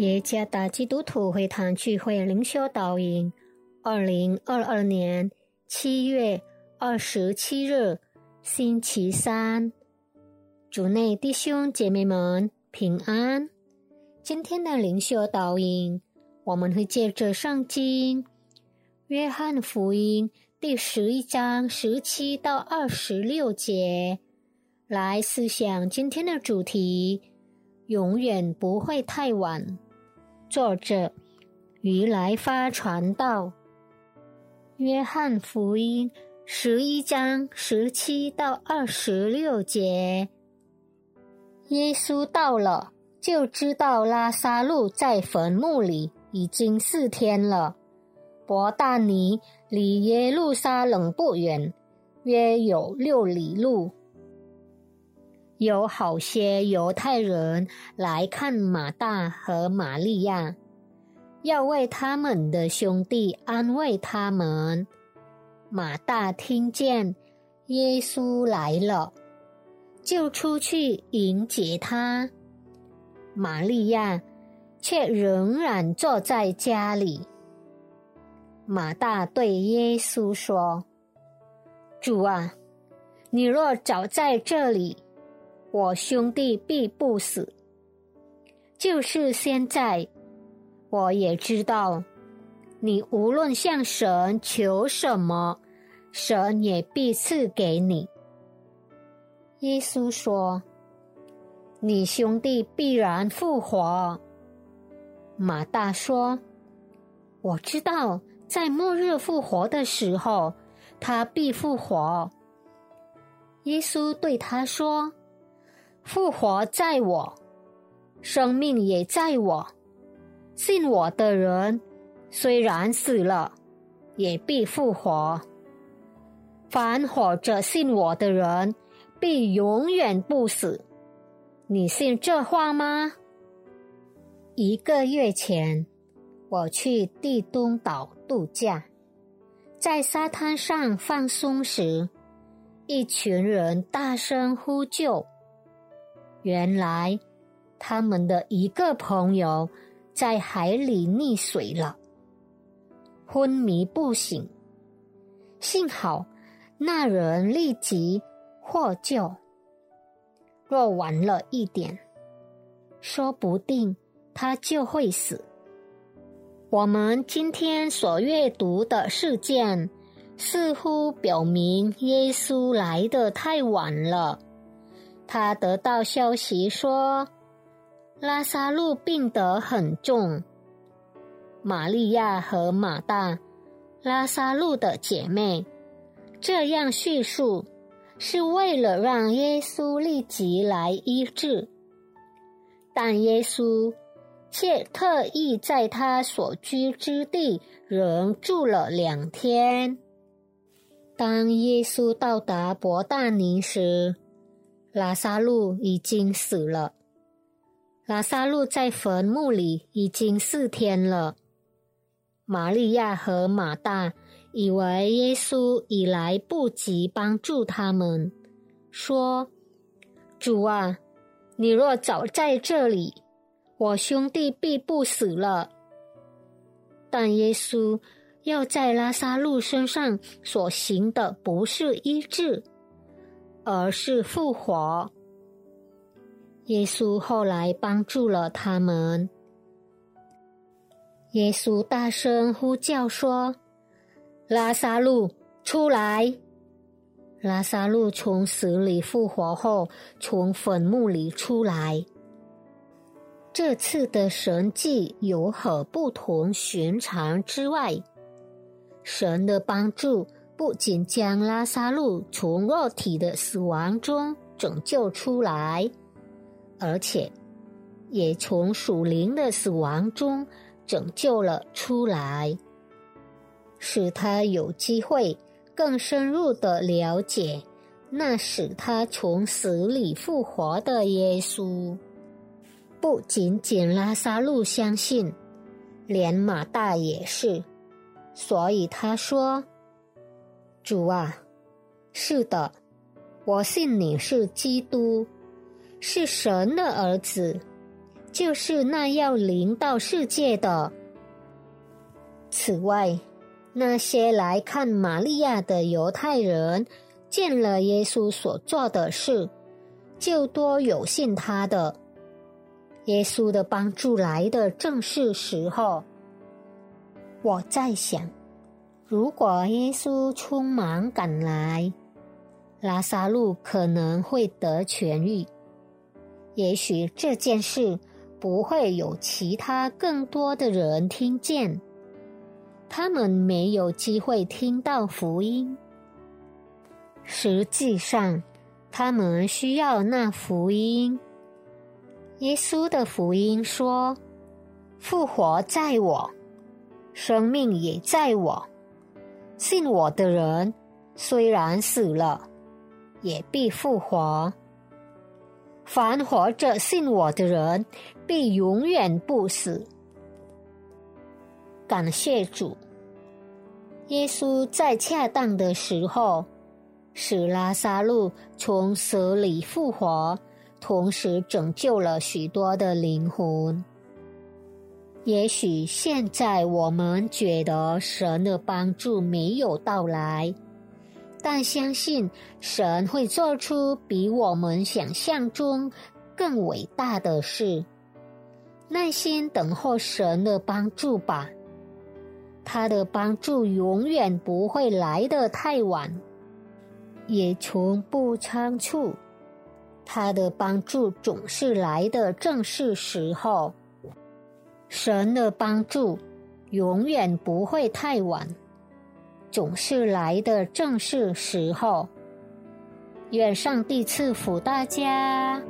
耶加达基督徒会堂聚会灵修导引，二零二二年七月二十七日，星期三，主内弟兄姐妹们平安。今天的灵修导引，我们会借着圣经《约翰福音》第十一章十七到二十六节来思想今天的主题。永远不会太晚。作者：于来发传道。约翰福音十一章十七到二十六节。耶稣到了，就知道拉萨路在坟墓里已经四天了。伯大尼离耶路撒冷不远，约有六里路。有好些犹太人来看马大和玛利亚，要为他们的兄弟安慰他们。马大听见耶稣来了，就出去迎接他。玛利亚却仍然坐在家里。马大对耶稣说：“主啊，你若早在这里。”我兄弟必不死。就是现在，我也知道，你无论向神求什么，神也必赐给你。耶稣说：“你兄弟必然复活。”马大说：“我知道，在末日复活的时候，他必复活。”耶稣对他说。复活在我，生命也在我。信我的人，虽然死了，也必复活。凡活着信我的人，必永远不死。你信这话吗？一个月前，我去地东岛度假，在沙滩上放松时，一群人大声呼救。原来，他们的一个朋友在海里溺水了，昏迷不醒。幸好那人立即获救。若晚了一点，说不定他就会死。我们今天所阅读的事件，似乎表明耶稣来的太晚了。他得到消息说，拉萨路病得很重。玛利亚和马大，拉萨路的姐妹，这样叙述，是为了让耶稣立即来医治。但耶稣却特意在他所居之地仍住了两天。当耶稣到达伯大尼时，拉萨路已经死了。拉萨路在坟墓里已经四天了。玛利亚和马大以为耶稣已来不及帮助他们，说：“主啊，你若早在这里，我兄弟必不死了。”但耶稣要在拉萨路身上所行的不是医治。而是复活。耶稣后来帮助了他们。耶稣大声呼叫说：“拉萨路出来！”拉萨路从死里复活后，从坟墓里出来。这次的神迹有何不同寻常之外？神的帮助。不仅将拉萨路从肉体的死亡中拯救出来，而且也从属灵的死亡中拯救了出来，使他有机会更深入的了解那使他从死里复活的耶稣。不仅仅拉萨路相信，连马大也是，所以他说。主啊，是的，我信你是基督，是神的儿子，就是那要临到世界的。此外，那些来看玛利亚的犹太人见了耶稣所做的事，就多有信他的。耶稣的帮助来的正是时候。我在想，如果耶稣匆忙赶来，拉萨路可能会得痊愈。也许这件事不会有其他更多的人听见。他们没有机会听到福音。实际上，他们需要那福音。耶稣的福音说：“复活在我，生命也在我。信我的人，虽然死了，也必复活。凡活着信我的人，必永远不死。”感谢主，耶稣在恰当的时候使拉萨路从死里复活，同时拯救了许多的灵魂。也许现在我们觉得神的帮助没有到来，但相信神会做出比我们想象中更伟大的事。耐心等候神的帮助吧。他的帮助永远不会来得太晚，也从不仓促。他的帮助总是来的正是时候。神的帮助永远不会太晚，总是来的正是时候。愿上帝赐福大家。